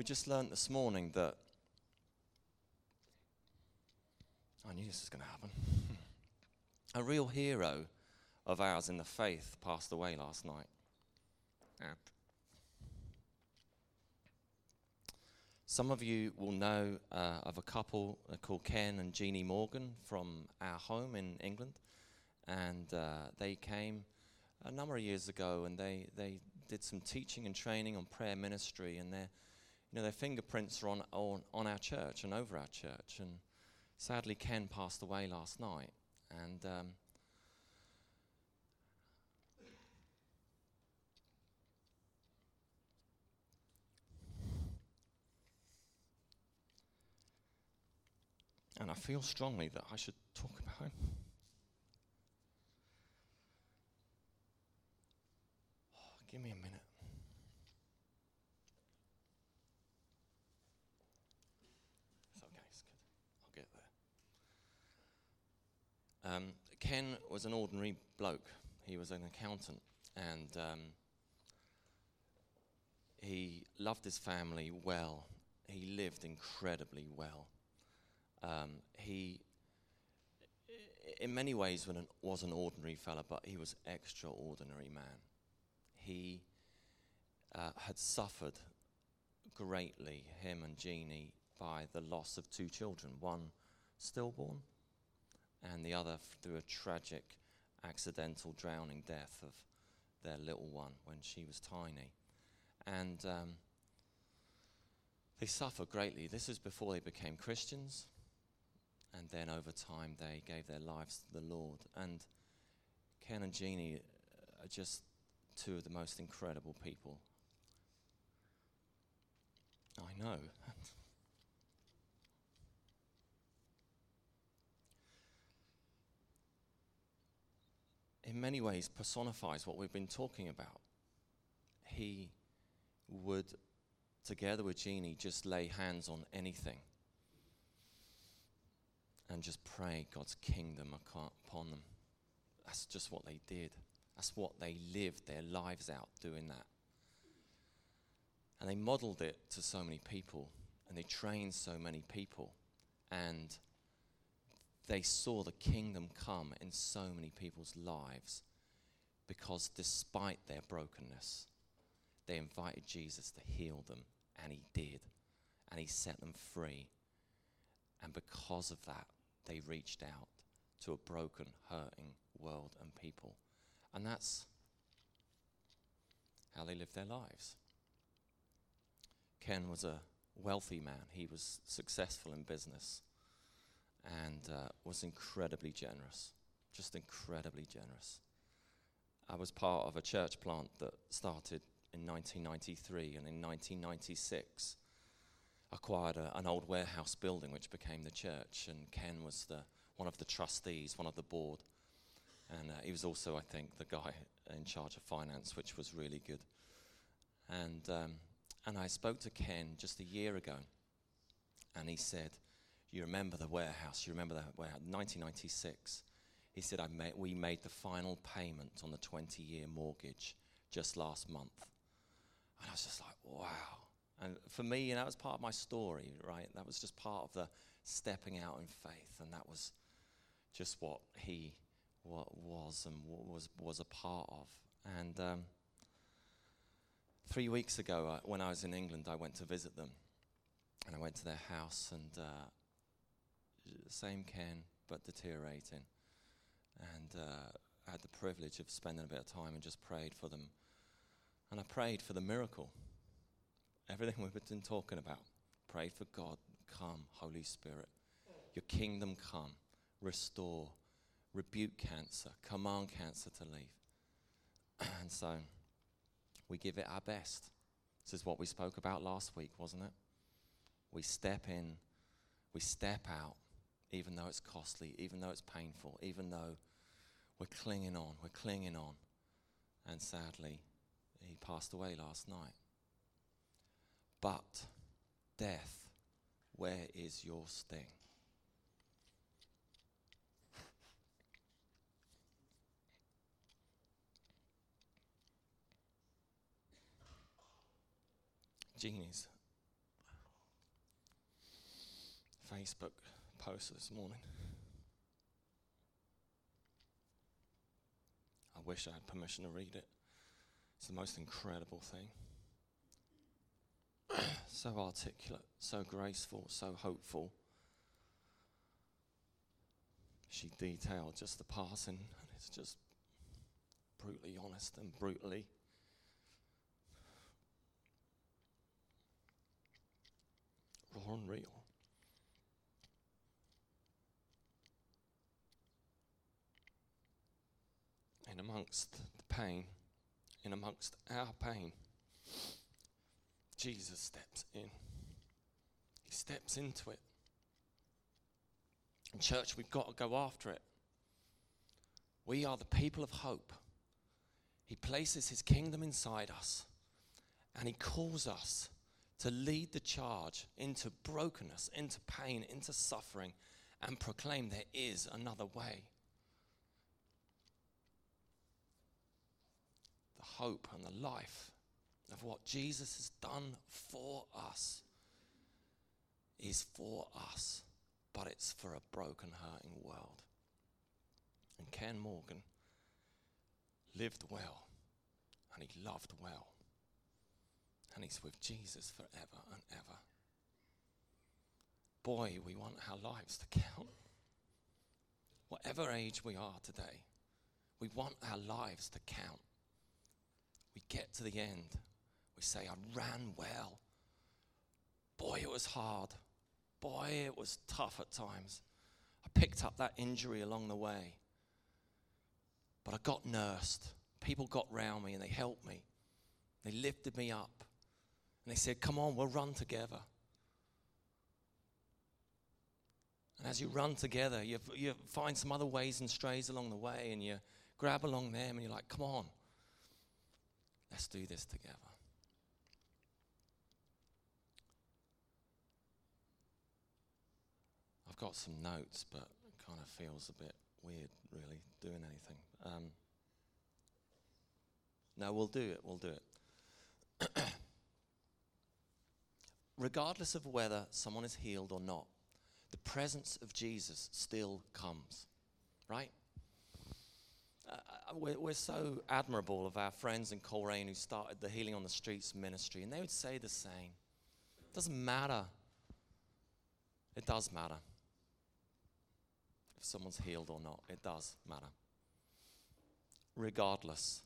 We just learned this morning that. I knew this was going to happen. A real hero of ours in the faith passed away last night. Some of you will know uh, of a couple uh, called Ken and Jeannie Morgan from our home in England. And uh, they came a number of years ago and they, they did some teaching and training on prayer ministry. And their, you know, their fingerprints are on, on, on our church and over our church. And sadly, Ken passed away last night. And um, And I feel strongly that I should talk about him. Oh, give me a minute. It's okay, it's good. I'll get there. Um, Ken was an ordinary bloke. He was an accountant, and um, he loved his family well. He lived incredibly well. Um, he, in many ways, an, was an ordinary fella, but he was extraordinary man. He uh, had suffered greatly, him and Jeannie, by the loss of two children, one stillborn, and the other through a tragic, accidental drowning death of their little one when she was tiny. And um, they suffered greatly. This is before they became Christians and then over time they gave their lives to the Lord. And Ken and Jeannie are just two of the most incredible people. I know. In many ways, personifies what we've been talking about. He would, together with Jeannie, just lay hands on anything and just pray God's kingdom upon them. That's just what they did. That's what they lived their lives out doing that. And they modeled it to so many people, and they trained so many people, and they saw the kingdom come in so many people's lives because despite their brokenness, they invited Jesus to heal them, and he did, and he set them free. And because of that, they reached out to a broken, hurting world and people. And that's how they lived their lives. Ken was a wealthy man, he was successful in business and uh, was incredibly generous, just incredibly generous. I was part of a church plant that started in 1993, and in 1996, acquired a, an old warehouse building which became the church, and Ken was the, one of the trustees, one of the board. And uh, he was also, I think, the guy in charge of finance, which was really good. And, um, and I spoke to Ken just a year ago, and he said, You remember the warehouse? You remember that warehouse? 1996. He said, I made, We made the final payment on the 20 year mortgage just last month. And I was just like, Wow. And for me, you know, that was part of my story, right? That was just part of the stepping out in faith, and that was just what he what was and what was was a part of. And um, three weeks ago, uh, when I was in England, I went to visit them, and I went to their house, and uh, same Ken, but deteriorating. And uh, I had the privilege of spending a bit of time and just prayed for them. And I prayed for the miracle everything we've been talking about. Pray for God. Come, Holy Spirit. Your kingdom come. Restore. Rebuke cancer. Command cancer to leave. and so we give it our best. This is what we spoke about last week, wasn't it? We step in, we step out, even though it's costly, even though it's painful, even though we're clinging on, we're clinging on. And sadly, he passed away last night. But, death, where is your sting? Jeannie's Facebook post this morning. I wish I had permission to read it. It's the most incredible thing. so articulate, so graceful, so hopeful. She detailed just the passing, and it's just brutally honest and brutally raw and real. In amongst the pain, and amongst our pain, Jesus steps in. He steps into it. And, church, we've got to go after it. We are the people of hope. He places his kingdom inside us, and he calls us to lead the charge into brokenness, into pain, into suffering, and proclaim there is another way. The hope and the life of what Jesus has done for us is for us, but it's for a broken, hurting world. And Ken Morgan lived well and he loved well and he's with Jesus forever and ever. Boy, we want our lives to count. Whatever age we are today, we want our lives to count. We get to the end, we say, I ran well. Boy, it was hard. Boy, it was tough at times. I picked up that injury along the way. But I got nursed. People got round me and they helped me. They lifted me up. And they said, Come on, we'll run together. And as you run together, you, you find some other ways and strays along the way, and you grab along them, and you're like, Come on, let's do this together. I've got some notes, but it kind of feels a bit weird, really, doing anything. Um, no, we'll do it, we'll do it. regardless of whether someone is healed or not, the presence of Jesus still comes, right? Uh, we're, we're, so admirable of our friends in Coleraine who started the Healing on the Streets ministry, and they would say the same. It doesn't matter. It does matter if someone's healed or not. It does matter. Regardless,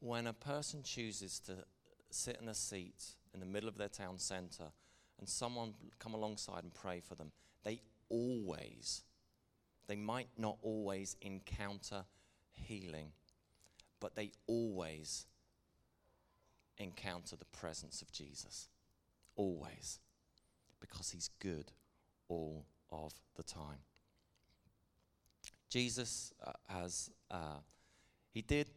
when a person chooses to sit in a seat in the middle of their town centre and someone come alongside and pray for them, they always, they might not always encounter healing, but they always encounter the presence of Jesus. Always. Because he's good all of the time. Jesus uh, has, uh, he did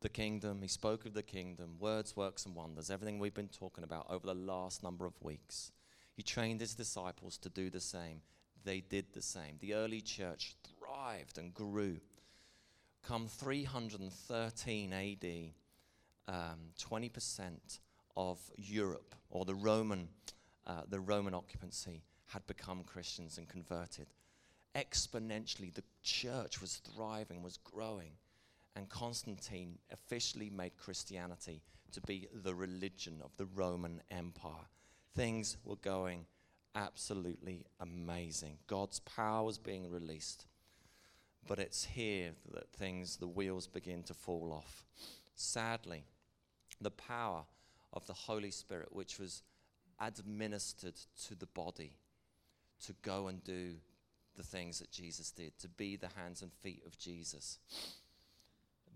the kingdom, he spoke of the kingdom, words, works, and wonders, everything we've been talking about over the last number of weeks. He trained his disciples to do the same. They did the same. The early church thrived and grew. Come 313 AD, um, 20% of Europe or the Roman, uh, the Roman occupancy had become Christians and converted. Exponentially, the church was thriving, was growing and Constantine officially made Christianity to be the religion of the Roman Empire. Things were going absolutely amazing. God's power was being released. But it's here that things, the wheels begin to fall off. Sadly, the power of the Holy Spirit, which was administered to the body to go and do the things that Jesus did, to be the hands and feet of Jesus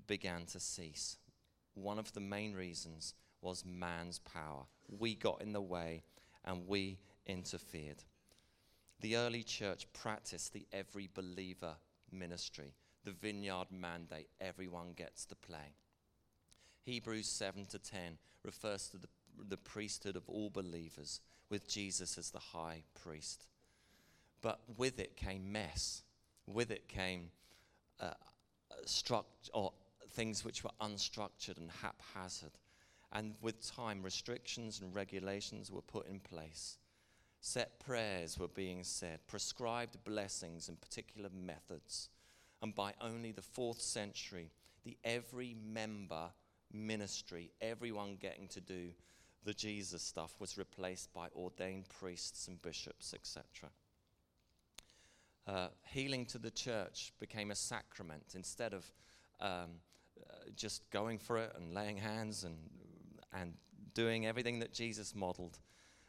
began to cease. One of the main reasons was man's power. We got in the way and we interfered. The early church practiced the every believer ministry, the vineyard mandate, everyone gets to play. Hebrews 7 to 10 refers to the, the priesthood of all believers, with Jesus as the high priest. But with it came mess, with it came uh, struct, or things which were unstructured and haphazard. And with time, restrictions and regulations were put in place Set prayers were being said, prescribed blessings and particular methods. And by only the fourth century, the every member ministry, everyone getting to do the Jesus stuff, was replaced by ordained priests and bishops, etc. Uh, healing to the church became a sacrament instead of um, uh, just going for it and laying hands and, and doing everything that Jesus modeled.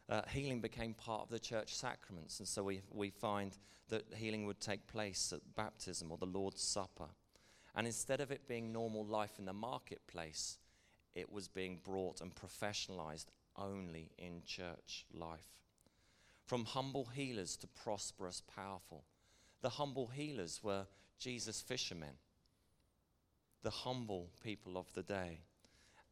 Uh, healing became part of the church sacraments, and so we, we find that healing would take place at baptism or the Lord's Supper. And instead of it being normal life in the marketplace, it was being brought and professionalized only in church life. From humble healers to prosperous, powerful. The humble healers were Jesus' fishermen, the humble people of the day.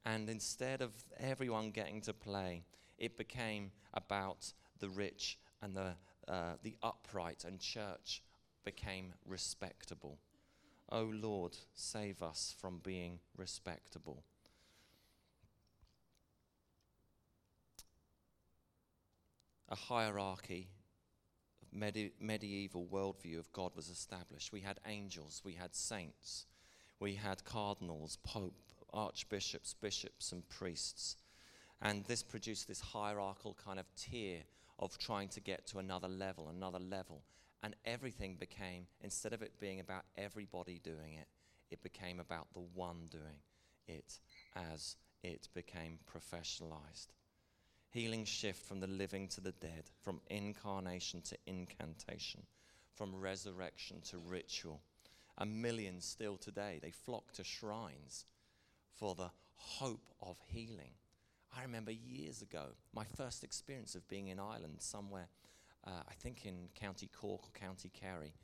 And instead of everyone getting to play, it became about the rich and the, uh, the upright, and church became respectable. Oh Lord, save us from being respectable. A hierarchy, medi- medieval worldview of God was established. We had angels, we had saints, we had cardinals, pope, archbishops, bishops, and priests. And this produced this hierarchical kind of tier of trying to get to another level, another level. And everything became, instead of it being about everybody doing it, it became about the one doing it as it became professionalized. Healing shift from the living to the dead, from incarnation to incantation, from resurrection to ritual. And millions still today, they flock to shrines for the hope of healing. I remember years ago, my first experience of being in Ireland somewhere uh, I think in County Cork or County Kerry.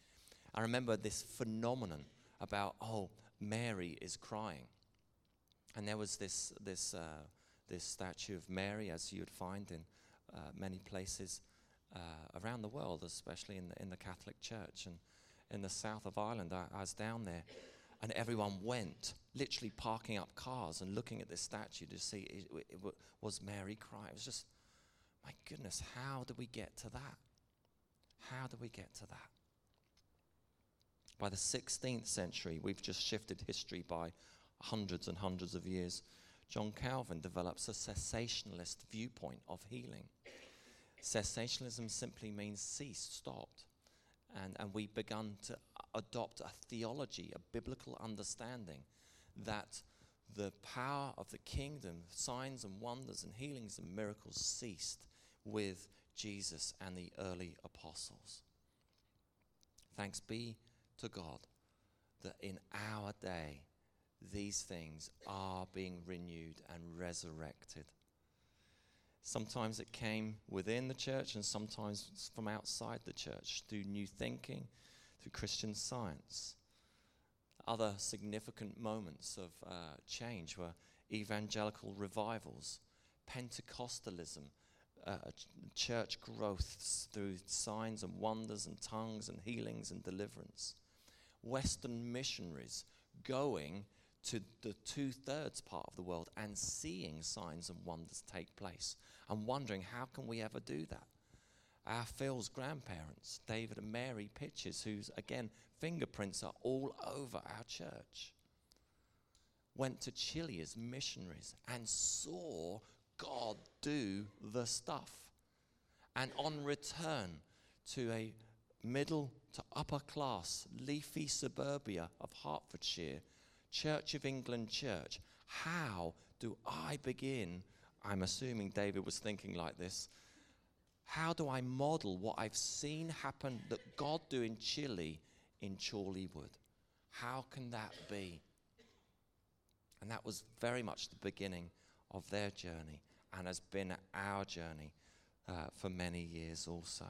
I remember this phenomenon about, oh, Mary is crying. And there was this, this, uh, this statue of Mary, as you'd find in uh, many places uh, around the world, especially in the, in the Catholic Church. And in the south of Ireland, I, I was down there, and everyone went, literally parking up cars and looking at this statue to see it, it, it was Mary crying. It was just, my goodness, how did we get to that? How do we get to that? By the 16th century, we've just shifted history by hundreds and hundreds of years. John Calvin develops a cessationalist viewpoint of healing. Cessationalism simply means ceased, stopped. And, and we've begun to adopt a theology, a biblical understanding that the power of the kingdom, signs and wonders and healings and miracles ceased with Jesus and the early apostles. Thanks be to God that in our day, these things are being renewed and resurrected. Sometimes it came within the church, and sometimes from outside the church through new thinking, through Christian science. Other significant moments of uh, change were evangelical revivals, Pentecostalism, uh, church growth through signs and wonders and tongues and healings and deliverance. Western missionaries going to the two thirds part of the world and seeing signs and wonders take place and wondering how can we ever do that? Our Phil's grandparents, David and Mary Pytches, who's again fingerprints are all over our church, went to Chile as missionaries and saw God do the stuff. And on return to a middle to upper class, leafy suburbia of Hertfordshire, Church of England Church, how do I begin? I'm assuming David was thinking like this. How do I model what I've seen happen that God do in Chile in Chorleywood? How can that be? And that was very much the beginning of their journey and has been our journey uh, for many years also.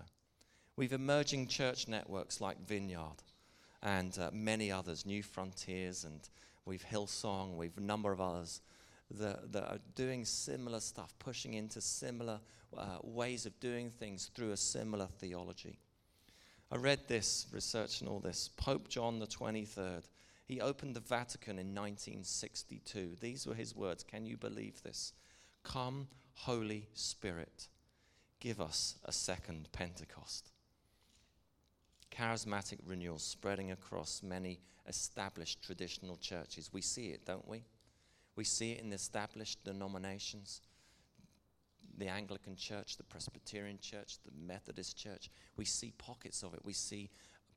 We've emerging church networks like Vineyard and uh, many others, New Frontiers, and we've Hillsong, we've a number of others that, that are doing similar stuff, pushing into similar uh, ways of doing things through a similar theology. I read this, research and all this. Pope John the 23rd, he opened the Vatican in 1962. These were his words. Can you believe this? Come, Holy Spirit. give us a second Pentecost. Charismatic renewal spreading across many established traditional churches. We see it, don't we? We see it in established denominations the Anglican Church, the Presbyterian Church, the Methodist Church. We see pockets of it. We see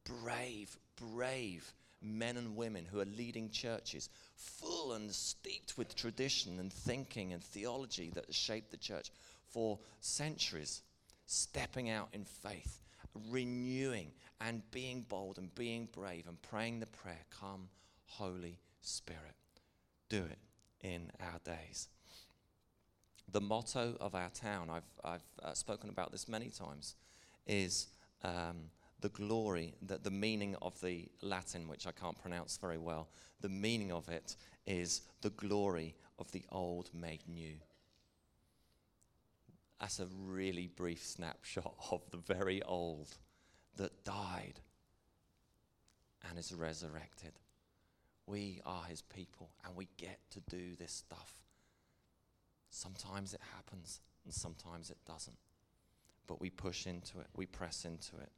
brave, brave men and women who are leading churches, full and steeped with tradition and thinking and theology that has shaped the church for centuries, stepping out in faith, renewing and being bold and being brave and praying the prayer, Come, Holy Spirit. Do it in our days. The motto of our town, I've, I've uh, spoken about this many times, is um, the glory, the, the meaning of the Latin, which I can't pronounce very well, the meaning of it is the glory of the old made new. That's a really brief snapshot of the very old that died and is resurrected. We are his people and we get to do this stuff. Sometimes it happens and sometimes it doesn't. But we push into it, we press into it.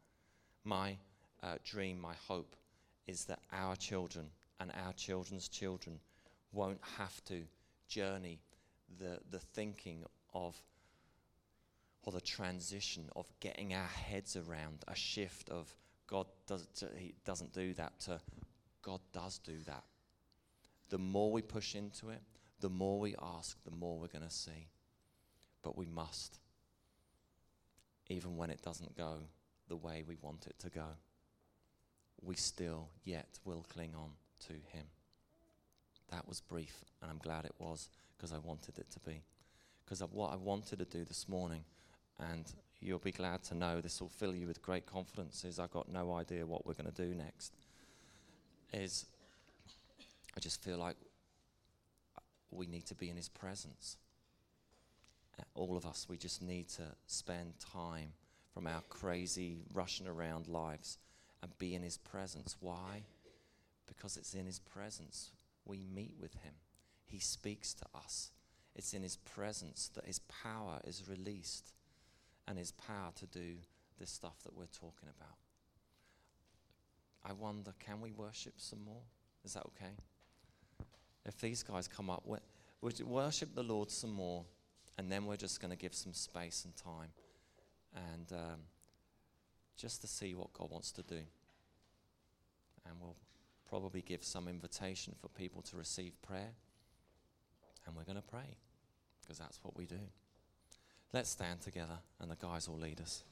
My uh, dream, my hope is that our children and our children's children won't have to journey the, the thinking of or the transition of getting our heads around a shift of God does, he doesn't do that to God does do that. The more we push into it, the more we ask, the more we're going to see. But we must, even when it doesn't go the way we want it to go. We still yet will cling on to Him. That was brief, and I'm glad it was because I wanted it to be. Because what I wanted to do this morning, and you'll be glad to know this will fill you with great confidence, is I've got no idea what we're going to do next is I just feel like we need to be in His presence. Uh, all of us, we just need to spend time from our crazy, rushing around lives and be in His presence. Why? Because it's in His presence we meet with Him, He speaks to us. It's in His presence that His power is released and His power to do this stuff that we're talking about. I wonder, can we worship some more? Is that okay? If these guys come up, we'll worship the Lord some more, and then we're just going to give some space and time, and um, just to see what God wants to do. And we'll probably give some invitation for people to receive prayer, and we're going to pray, because that's what we do. Let's stand together, and the guys will lead us.